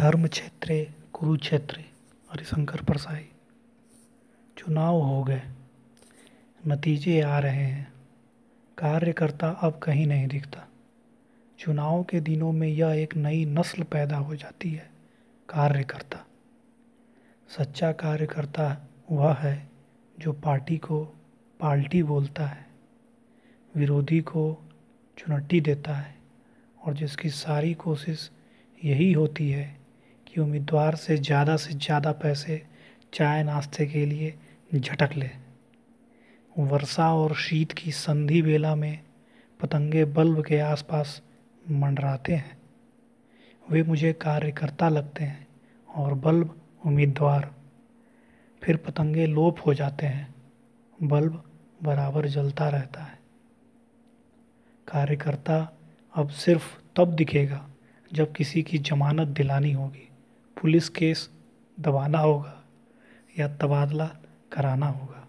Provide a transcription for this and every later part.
धर्म क्षेत्रे कुरुक्षेत्रे, हरिशंकर परसाई, चुनाव हो गए। नतीजे आ रहे हैं। कार्यकर्ता अब कहीं नहीं दिखता। चुनाव के दिनों में यह एक नई नस्ल पैदा हो जाती है, कार्यकर्ता। सच्चा कार्यकर्ता वह है जो पार्टी को पाल्टी बोलता है, विरोधी को चुनौती देता है और जिसकी सारी कोशिश यही होती है कि उम्मीदवार से ज़्यादा से ज़्यादा पैसे चाय नाश्ते के लिए झटक ले। वर्षा और शीत की संधि बेला में पतंगे बल्ब के आसपास मंडराते हैं। वे मुझे कार्यकर्ता लगते हैं और बल्ब उम्मीदवार, फिर पतंगे लोप हो जाते हैं। बल्ब बराबर जलता रहता है। कार्यकर्ता अब सिर्फ़ तब दिखेगा जब किसी की जमानत दिलानी होगी। पुलिस केस दबाना होगा या तबादला कराना होगा।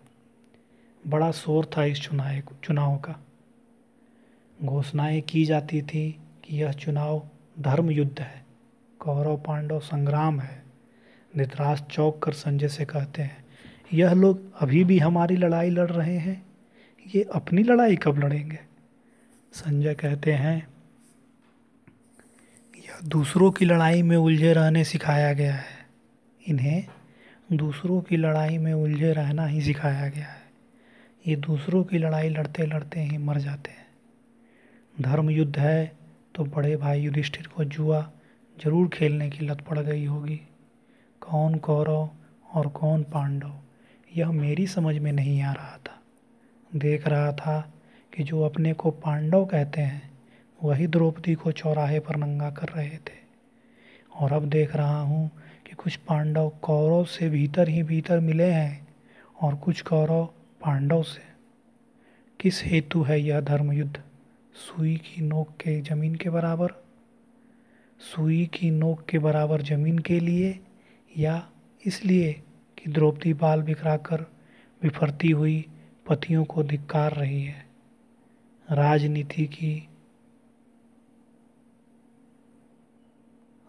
बड़ा शोर था इस चुनाव चुनाव का। घोषणाएँ की जाती थी कि यह चुनाव धर्म युद्ध है। कौरव पांडव संग्राम है। धृतराज चौक कर संजय से कहते हैं, यह लोग अभी भी हमारी लड़ाई लड़ रहे हैं। ये अपनी लड़ाई कब लड़ेंगे? संजय कहते हैं यह दूसरों की लड़ाई में उलझे रहने सिखाया गया है। इन्हें दूसरों की लड़ाई में उलझे रहना ही सिखाया गया है। ये दूसरों की लड़ाई लड़ते लड़ते ही मर जाते हैं। धर्म युद्ध है तो बड़े भाई युधिष्ठिर को जुआ ज़रूर खेलने की लत पड़ गई होगी। कौन कौरव और कौन पांडव, यह मेरी समझ में नहीं आ रहा था। देख रहा था कि जो अपने को पांडव कहते हैं वही द्रौपदी को चौराहे पर नंगा कर रहे थे। और अब देख रहा हूँ कि कुछ पांडव कौरव से भीतर ही भीतर मिले हैं और कुछ कौरव पांडव से। किस हेतु है यह धर्म युद्ध सुई की नोक के ज़मीन के बराबर? सुई की नोक के बराबर ज़मीन के लिए या इसलिए कि द्रौपदी बाल बिखराकर बिफरती हुई पतियों को धिक्कार रही है? राजनीति की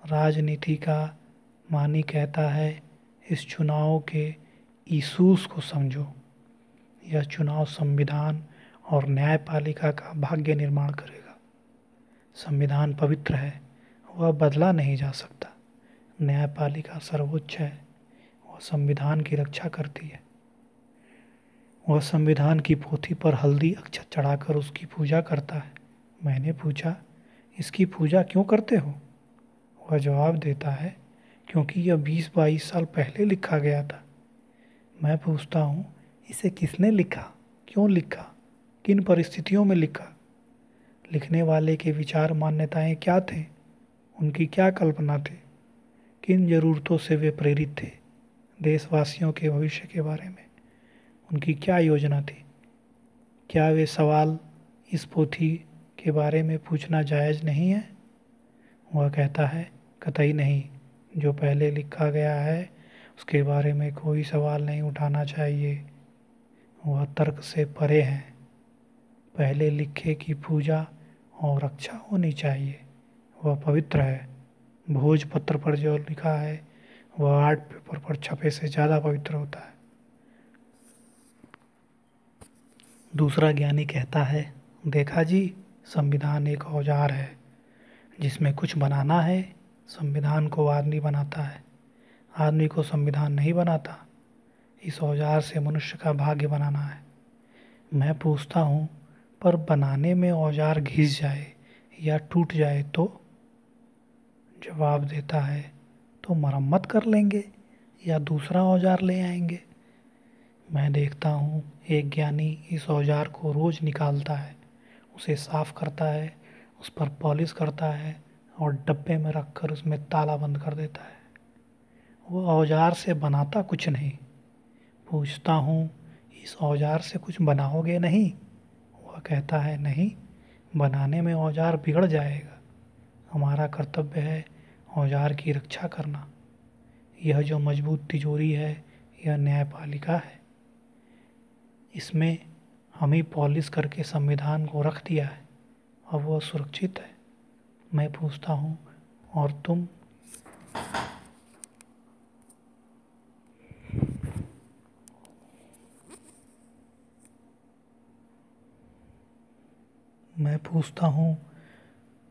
राजनीति का मानी कहता है, इस चुनाव के ईसूस को समझो। यह चुनाव संविधान और न्यायपालिका का भाग्य निर्माण करेगा। संविधान पवित्र है, वह बदला नहीं जा सकता। न्यायपालिका सर्वोच्च है, वह संविधान की रक्षा करती है। वह संविधान की पोथी पर हल्दी अक्षत चढ़ाकर उसकी पूजा करता है। मैंने पूछा, इसकी पूजा क्यों करते हो? वह जवाब देता है, क्योंकि यह बीस बाईस साल पहले लिखा गया था। मैं पूछता हूँ, इसे किसने लिखा? क्यों लिखा? किन परिस्थितियों में लिखा? लिखने वाले के विचार मान्यताएँ क्या थे? उनकी क्या कल्पना थी? किन ज़रूरतों से वे प्रेरित थे? देशवासियों के भविष्य के बारे में उनकी क्या योजना थी? क्या वे सवाल इस पोथी के बारे में पूछना जायज़ नहीं है? वह कहता है, कतई नहीं। जो पहले लिखा गया है, उसके बारे में कोई सवाल नहीं उठाना चाहिए। वह तर्क से परे हैं। पहले लिखे की पूजा और रक्षा होनी चाहिए। वह पवित्र है। भोजपत्र पर जो लिखा है, वह आर्ट पेपर पर छपे से ज़्यादा पवित्र होता है। दूसरा ज्ञानी कहता है, देखा जी, संविधान एक औज़ार है। जिसमें कुछ बनाना है, संविधान को आदमी बनाता है। आदमी को संविधान नहीं बनाता। इस औज़ार से मनुष्य का भाग्य बनाना है। मैं पूछता हूँ, पर बनाने में औज़ार घिस जाए या टूट जाए तो? जवाब देता है तो मरम्मत कर लेंगे या दूसरा औज़ार ले आएँगे। मैं देखता हूँ, एक ज्ञानी इस औज़ार को रोज़ निकालता है, उसे साफ़ करता है उस पर पॉलिश करता है और डब्बे में रख कर उसमें ताला बंद कर देता है। वो औज़ार से बनाता कुछ नहीं। पूछता हूँ, इस औज़ार से कुछ बनाओगे नहीं? वह कहता है, नहीं, बनाने में औज़ार बिगड़ जाएगा। हमारा कर्तव्य है औज़ार की रक्षा करना। यह जो मज़बूत तिजोरी है, यह न्यायपालिका है। इसमें हम ही पॉलिश करके संविधान को रख दिया है। अब वह सुरक्षित है। मैं पूछता हूँ, और तुम? मैं पूछता हूँ,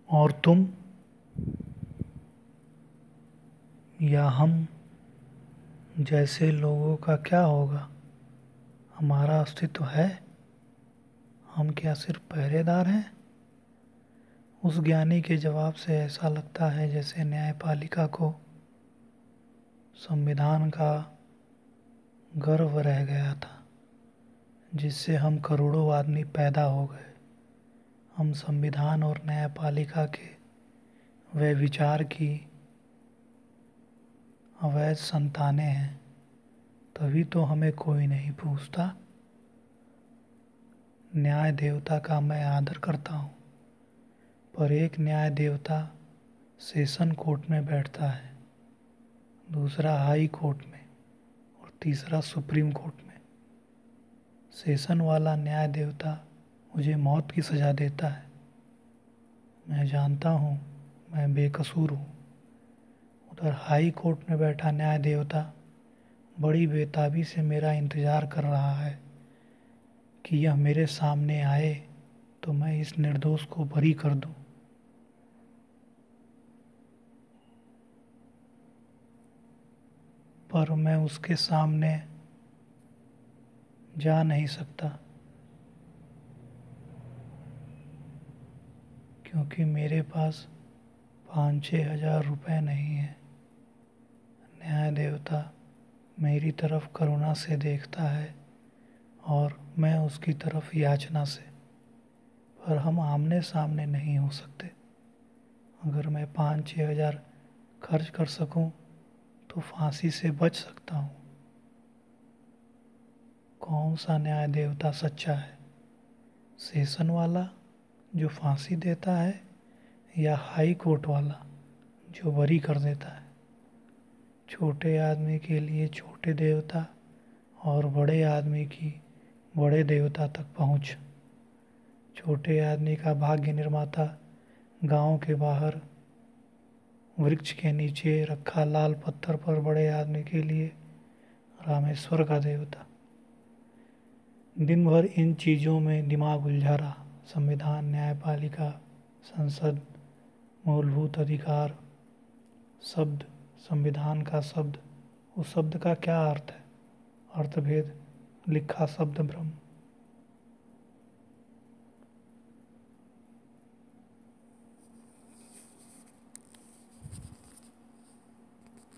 और तुम? या हम? जैसे लोगों का क्या होगा? हमारा अस्तित्व है? हम क्या सिर्फ़ पहरेदार हैं? उस ज्ञानी के जवाब से ऐसा लगता है जैसे न्यायपालिका को संविधान का गर्व रह गया था, जिससे हम करोड़ों आदमी पैदा हो गए। हम संविधान और न्यायपालिका के वे विचार की अवैध संताने हैं, तभी तो हमें कोई नहीं पूछता। न्याय देवता का मैं आदर करता हूँ। पर एक न्याय देवता सेशन कोर्ट में बैठता है, दूसरा हाई कोर्ट में और तीसरा सुप्रीम कोर्ट में। सेशन वाला न्याय देवता मुझे मौत की सज़ा देता है। मैं जानता हूँ, मैं बेकसूर हूँ। उधर हाई कोर्ट में बैठा न्याय देवता बड़ी बेताबी से मेरा इंतज़ार कर रहा है कि यह मेरे सामने आए तो मैं इस निर्दोष को बरी कर दूँ। पर मैं उसके सामने जा नहीं सकता, क्योंकि मेरे पास पाँच छः हज़ार रुपये नहीं है। न्याय देवता मेरी तरफ़ करुणा से देखता है और मैं उसकी तरफ़ याचना से, पर हम आमने सामने नहीं हो सकते। अगर मैं पाँच छः हज़ार खर्च कर सकूँ तो फांसी से बच सकता हूँ। कौन सा न्याय देवता सच्चा है? सेशन वाला जो फांसी देता है या हाई कोर्ट वाला जो बरी कर देता है? छोटे आदमी के लिए छोटे देवता और बड़े आदमी की बड़े देवता तक पहुँच। छोटे आदमी का भाग्य निर्माता गाँव के बाहर वृक्ष के नीचे रखा लाल पत्थर पर बड़े आदमी के लिए रामेश्वर का देवता। दिन भर इन चीज़ों में दिमाग उलझा रहा। संविधान, न्यायपालिका, संसद, मूलभूत अधिकार, शब्द, संविधान का शब्द। उस शब्द का क्या अर्थ है? अर्थभेद, लिखा शब्द ब्रह्म।